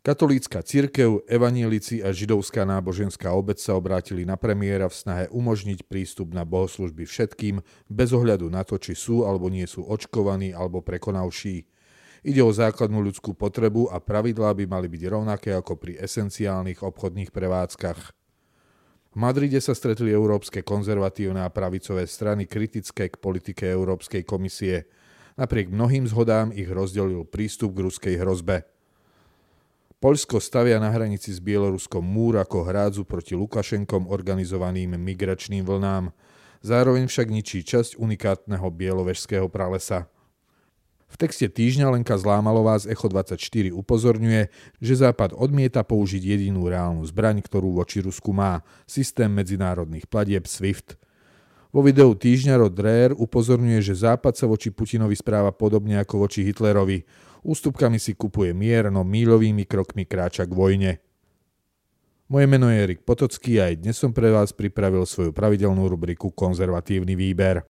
Katolícka cirkev, evanielici a židovská náboženská obec sa obrátili na premiéra v snahe umožniť prístup na bohoslužby všetkým, bez ohľadu na to, či sú alebo nie sú očkovaní alebo prekonavší. Ide o základnú ľudskú potrebu a pravidlá by mali byť rovnaké ako pri esenciálnych obchodných prevádzkach. V Madride sa stretli európske konzervatívne a pravicové strany kritické k politike Európskej komisie. Napriek mnohým zhodám ich rozdelil prístup k ruskej hrozbe. Poľsko stavia na hranici s Bieloruskom múr ako hrádzu proti Lukašenkom organizovaným migračným vlnám. Zároveň však ničí časť unikátneho bielovežského pralesa. V texte týždňa Lenka Zlámalová z Echo 24 upozorňuje, že Západ odmieta použiť jedinú reálnu zbraň, ktorú voči Rusku má, systém medzinárodných platieb SWIFT. Vo videu týždňa Rod Dreher upozorňuje, že Západ sa voči Putinovi správa podobne ako voči Hitlerovi. Ústupkami si kupuje mier, no míľovými krokmi kráča k vojne. Moje meno je Erik Potocký a aj dnes som pre vás pripravil svoju pravidelnú rubriku Konzervatívny výber.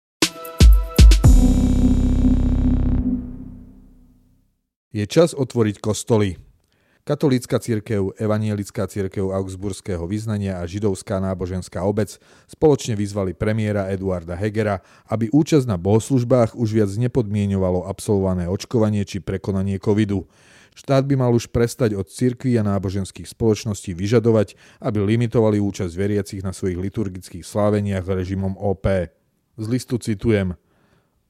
Je čas otvoriť kostoly. Katolícka církev, evanielická církev augsburského vyznania a židovská náboženská obec spoločne vyzvali premiéra Eduarda Hegera, aby účasť na bohoslužbách už viac nepodmienovalo absolvované očkovanie či prekonanie covidu. Štát by mal už prestať od cirkví a náboženských spoločností vyžadovať, aby limitovali účasť veriacich na svojich liturgických sláveniach režimom OP. Z listu citujem –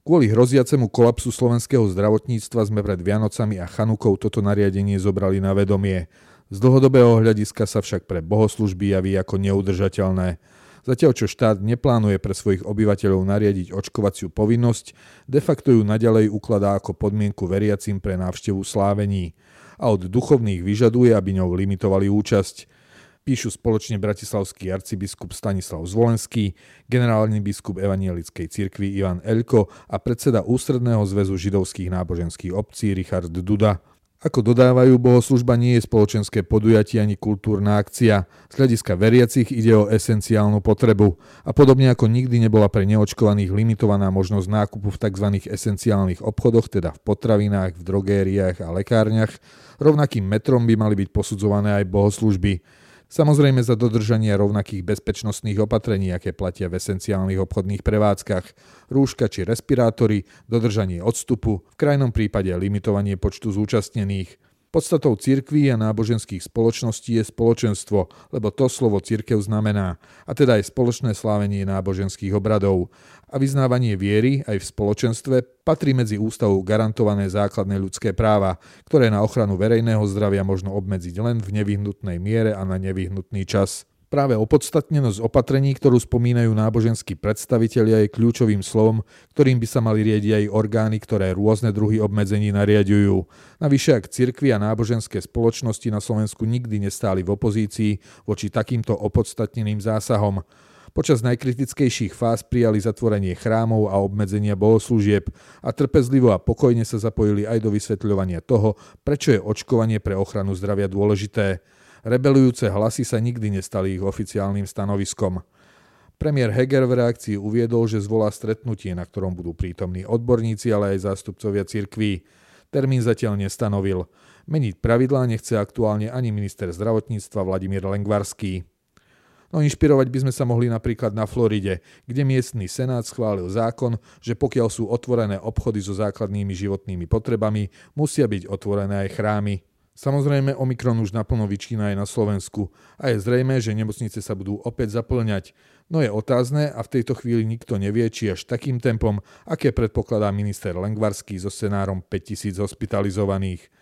Kvôli hroziacemu kolapsu slovenského zdravotníctva sme pred Vianocami a Chanukou toto nariadenie zobrali na vedomie. Z dlhodobého hľadiska sa však pre bohoslužby javí ako neudržateľné. Zatiaľ čo štát neplánuje pre svojich obyvateľov nariadiť očkovaciu povinnosť, de facto ju naďalej ukladá ako podmienku veriacim pre návštevu slávení. A od duchovných vyžaduje, aby ňou limitovali účasť píšu spoločne bratislavský arcibiskup Stanislav Zvolenský, generálny biskup Evanielickej cirkvi Ivan Elko a predseda Ústredného zväzu židovských náboženských obcí Richard Duda. Ako dodávajú, bohoslužba nie je spoločenské podujatie ani kultúrna akcia. Z hľadiska veriacich ide o esenciálnu potrebu. A podobne ako nikdy nebola pre neočkovaných limitovaná možnosť nákupu v tzv. esenciálnych obchodoch, teda v potravinách, v drogériách a lekárniach, rovnakým metrom by mali byť posudzované aj bohoslužby. Samozrejme za dodržanie rovnakých bezpečnostných opatrení, aké platia v esenciálnych obchodných prevádzkach, rúška či respirátory, dodržanie odstupu, v krajnom prípade limitovanie počtu zúčastnených, Podstatou cirkví a náboženských spoločností je spoločenstvo, lebo to slovo cirkev znamená, a teda aj spoločné slávenie náboženských obradov. A vyznávanie viery aj v spoločenstve patrí medzi ústavou garantované základné ľudské práva, ktoré na ochranu verejného zdravia možno obmedziť len v nevyhnutnej miere a na nevyhnutný čas. Práve opodstatnenosť opatrení, ktorú spomínajú náboženskí predstavitelia, je kľúčovým slovom, ktorým by sa mali riadiť aj orgány, ktoré rôzne druhy obmedzení nariadujú. Navyše, ak cirkvi a náboženské spoločnosti na Slovensku nikdy nestáli v opozícii voči takýmto opodstatneným zásahom, Počas najkritickejších fáz prijali zatvorenie chrámov a obmedzenia bohoslúžieb a trpezlivo a pokojne sa zapojili aj do vysvetľovania toho, prečo je očkovanie pre ochranu zdravia dôležité. Rebelujúce hlasy sa nikdy nestali ich oficiálnym stanoviskom. Premiér Heger v reakcii uviedol, že zvolá stretnutie, na ktorom budú prítomní odborníci, ale aj zástupcovia cirkví. Termín zatiaľ nestanovil. Meniť pravidlá nechce aktuálne ani minister zdravotníctva Vladimír Lengvarský. No inšpirovať by sme sa mohli napríklad na Floride, kde miestny senát schválil zákon, že pokiaľ sú otvorené obchody so základnými životnými potrebami, musia byť otvorené aj chrámy. Samozrejme, Omikron už naplno vyčína aj na Slovensku a je zrejme, že nemocnice sa budú opäť zaplňať. No je otázne a v tejto chvíli nikto nevie, či až takým tempom, aké predpokladá minister Lengvarský so scenárom 5000 hospitalizovaných.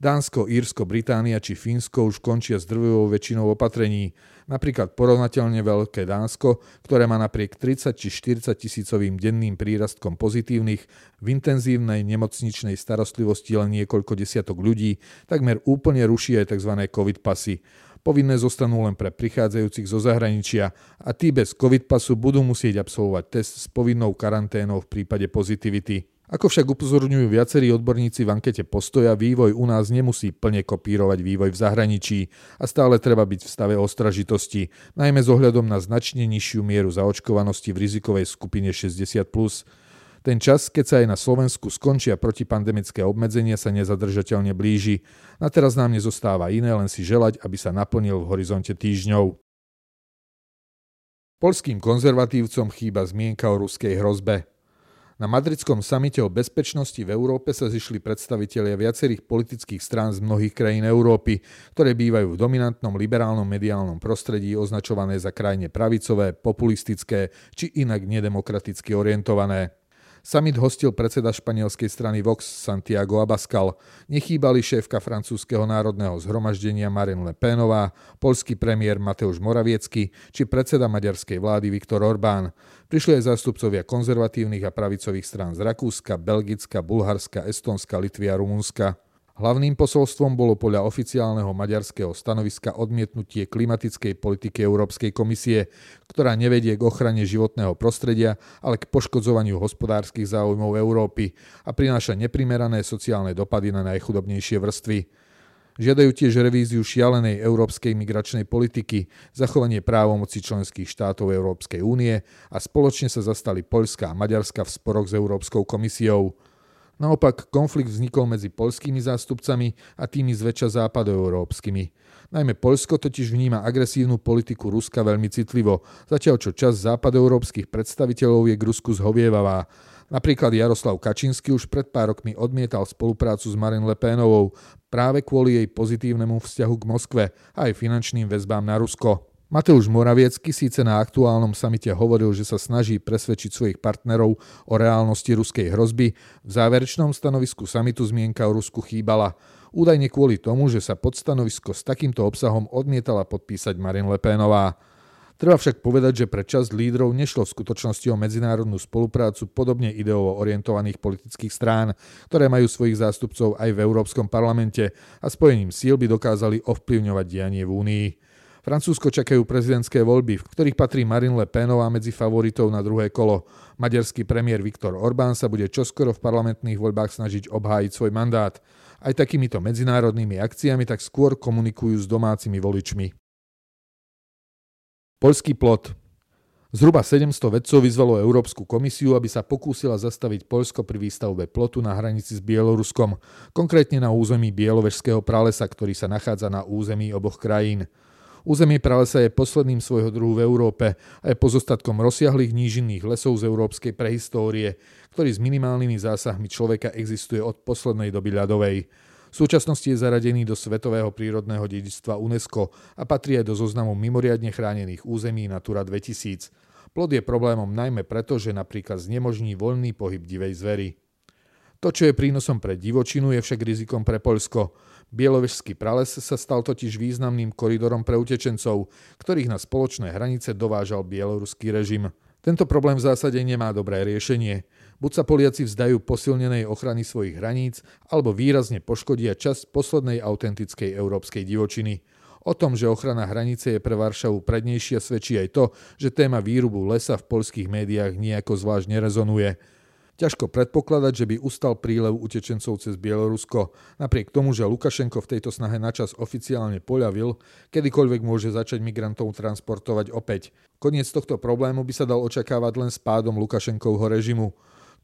Dánsko, Írsko, Británia či Fínsko už končia s drvivou väčšinou opatrení. Napríklad porovnateľne veľké Dánsko, ktoré má napriek 30 či 40 tisícovým denným prírastkom pozitívnych v intenzívnej nemocničnej starostlivosti len niekoľko desiatok ľudí, takmer úplne ruší aj tzv. COVID pasy. Povinné zostanú len pre prichádzajúcich zo zahraničia a tí bez COVID pasu budú musieť absolvovať test s povinnou karanténou v prípade pozitivity. Ako však upozorňujú viacerí odborníci v ankete postoja, vývoj u nás nemusí plne kopírovať vývoj v zahraničí a stále treba byť v stave ostražitosti, najmä s ohľadom na značne nižšiu mieru zaočkovanosti v rizikovej skupine 60+. Ten čas, keď sa aj na Slovensku skončia protipandemické obmedzenia, sa nezadržateľne blíži. Na teraz nám nezostáva iné, len si želať, aby sa naplnil v horizonte týždňov. Polským konzervatívcom chýba zmienka o ruskej hrozbe. Na madridskom samite o bezpečnosti v Európe sa zišli predstavitelia viacerých politických strán z mnohých krajín Európy, ktoré bývajú v dominantnom liberálnom mediálnom prostredí označované za krajine pravicové, populistické či inak nedemokraticky orientované. Summit hostil predseda španielskej strany Vox Santiago Abascal, nechýbali šéfka francúzského národného zhromaždenia Marine Le Penová, polský premiér Mateusz Moraviecky či predseda maďarskej vlády Viktor Orbán. Prišli aj zástupcovia konzervatívnych a pravicových strán z Rakúska, Belgicka, Bulharska, Estonska, Litvy a Rumunska. Hlavným posolstvom bolo podľa oficiálneho maďarského stanoviska odmietnutie klimatickej politiky Európskej komisie, ktorá nevedie k ochrane životného prostredia, ale k poškodzovaniu hospodárskych záujmov Európy a prináša neprimerané sociálne dopady na najchudobnejšie vrstvy. Žiadajú tiež revíziu šialenej európskej migračnej politiky, zachovanie právomoci členských štátov Európskej únie a spoločne sa zastali Poľska a Maďarska v sporoch s Európskou komisiou. Naopak konflikt vznikol medzi poľskými zástupcami a tými zväčša západoeurópskymi. Najmä Poľsko totiž vníma agresívnu politiku Ruska veľmi citlivo, zatiaľ čo čas západoeurópskych predstaviteľov je k Rusku zhovievavá. Napríklad Jaroslav Kačinsky už pred pár rokmi odmietal spoluprácu s Marine Le Penovou práve kvôli jej pozitívnemu vzťahu k Moskve a aj finančným väzbám na Rusko. Mateusz Moraviecky síce na aktuálnom samite hovoril, že sa snaží presvedčiť svojich partnerov o reálnosti ruskej hrozby, v záverečnom stanovisku samitu zmienka o Rusku chýbala. Údajne kvôli tomu, že sa pod stanovisko s takýmto obsahom odmietala podpísať Marine Le Penová. Treba však povedať, že pre časť lídrov nešlo v skutočnosti o medzinárodnú spoluprácu podobne ideovo orientovaných politických strán, ktoré majú svojich zástupcov aj v Európskom parlamente a spojením síl by dokázali ovplyvňovať dianie v Únii. Francúzsko čakajú prezidentské voľby, v ktorých patrí Marine Le Penová medzi favoritov na druhé kolo. Maďarský premiér Viktor Orbán sa bude čoskoro v parlamentných voľbách snažiť obhájiť svoj mandát. Aj takýmito medzinárodnými akciami tak skôr komunikujú s domácimi voličmi. Polský plot Zhruba 700 vedcov vyzvalo Európsku komisiu, aby sa pokúsila zastaviť Poľsko pri výstavbe plotu na hranici s Bieloruskom, konkrétne na území Bielovežského pralesa, ktorý sa nachádza na území oboch krajín. Územie pralesa je posledným svojho druhu v Európe a je pozostatkom rozsiahlých nížinných lesov z európskej prehistórie, ktorý s minimálnymi zásahmi človeka existuje od poslednej doby ľadovej. V súčasnosti je zaradený do Svetového prírodného dedičstva UNESCO a patrí aj do zoznamu mimoriadne chránených území Natura 2000. Plod je problémom najmä preto, že napríklad znemožní voľný pohyb divej zvery. To, čo je prínosom pre divočinu, je však rizikom pre Poľsko. Bielovežský prales sa stal totiž významným koridorom pre utečencov, ktorých na spoločné hranice dovážal bieloruský režim. Tento problém v zásade nemá dobré riešenie. Buď sa Poliaci vzdajú posilnenej ochrany svojich hraníc, alebo výrazne poškodia časť poslednej autentickej európskej divočiny. O tom, že ochrana hranice je pre Varšavu prednejšia, svedčí aj to, že téma výrubu lesa v poľských médiách nejako zvlášť nerezonuje. Ťažko predpokladať, že by ustal prílev utečencov cez Bielorusko, napriek tomu, že Lukašenko v tejto snahe načas oficiálne poľavil, kedykoľvek môže začať migrantov transportovať opäť. Koniec tohto problému by sa dal očakávať len s pádom Lukašenkovho režimu.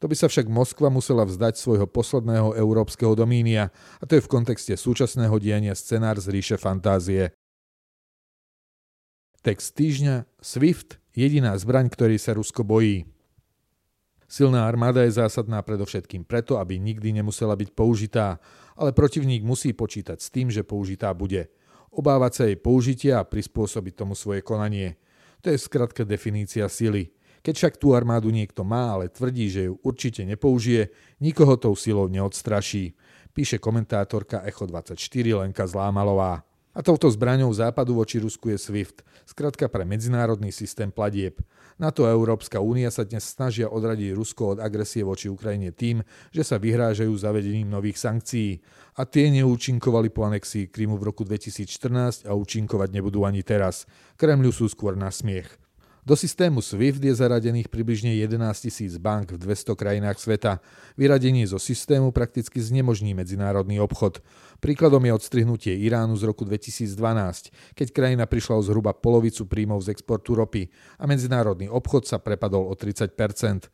To by sa však Moskva musela vzdať svojho posledného európskeho domínia, a to je v kontexte súčasného diania scenár z ríše fantázie. Text týždňa SWIFT, jediná zbraň, ktorej sa Rusko bojí. Silná armáda je zásadná predovšetkým preto, aby nikdy nemusela byť použitá, ale protivník musí počítať s tým, že použitá bude. Obávať sa jej použitia a prispôsobiť tomu svoje konanie. To je skratka definícia sily. Keď však tú armádu niekto má, ale tvrdí, že ju určite nepoužije, nikoho tou silou neodstraší, píše komentátorka Echo24 Lenka Zlámalová. A touto zbraňou západu voči Rusku je SWIFT, skratka pre medzinárodný systém platieb. NATO a Európska únia sa dnes snažia odradiť Rusko od agresie voči Ukrajine tým, že sa vyhrážajú zavedením nových sankcií. A tie neúčinkovali po anexii Krymu v roku 2014 a účinkovať nebudú ani teraz. Kremľu sú skôr na smiech. Do systému SWIFT je zaradených približne 11 tisíc bank v 200 krajinách sveta. Vyradenie zo systému prakticky znemožní medzinárodný obchod. Príkladom je odstrihnutie Iránu z roku 2012, keď krajina prišla o zhruba polovicu príjmov z exportu ropy a medzinárodný obchod sa prepadol o 30%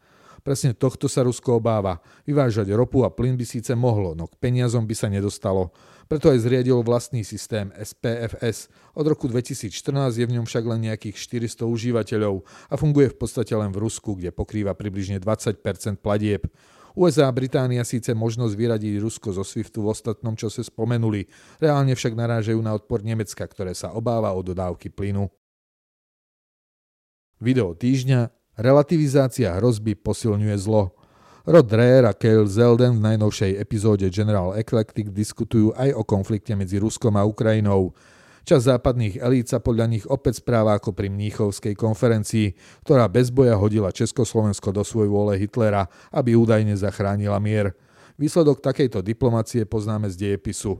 Presne tohto sa Rusko obáva. Vyvážať ropu a plyn by síce mohlo, no k peniazom by sa nedostalo. Preto aj zriedil vlastný systém SPFS. Od roku 2014 je v ňom však len nejakých 400 užívateľov a funguje v podstate len v Rusku, kde pokrýva približne 20% platieb. USA a Británia síce možnosť vyradiť Rusko zo SWIFTu v ostatnom čase spomenuli, reálne však narážajú na odpor Nemecka, ktoré sa obáva o dodávky plynu. Video týždňa Relativizácia hrozby posilňuje zlo. Rod Dreher a Cale Zelden v najnovšej epizóde General Eclectic diskutujú aj o konflikte medzi Ruskom a Ukrajinou. Čas západných elít sa podľa nich opäť správa ako pri Mníchovskej konferencii, ktorá bez boja hodila Československo do svojej vôle Hitlera, aby údajne zachránila mier. Výsledok takejto diplomacie poznáme z dejepisu.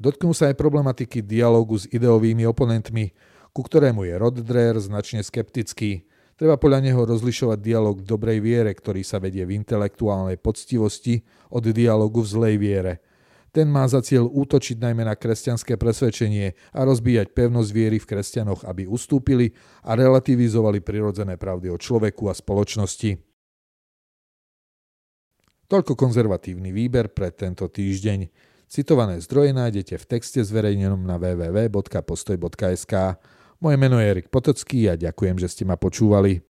Dotknú sa aj problematiky dialogu s ideovými oponentmi, ku ktorému je Rod Dreher značne skeptický. Treba podľa neho rozlišovať dialog v dobrej viere, ktorý sa vedie v intelektuálnej poctivosti, od dialogu v zlej viere. Ten má za cieľ útočiť najmä na kresťanské presvedčenie a rozbíjať pevnosť viery v kresťanoch, aby ustúpili a relativizovali prirodzené pravdy o človeku a spoločnosti. Toľko konzervatívny výber pre tento týždeň. Citované zdroje nájdete v texte zverejnenom na www.postoj.sk. Moje meno je Erik Potocký a ďakujem, že ste ma počúvali.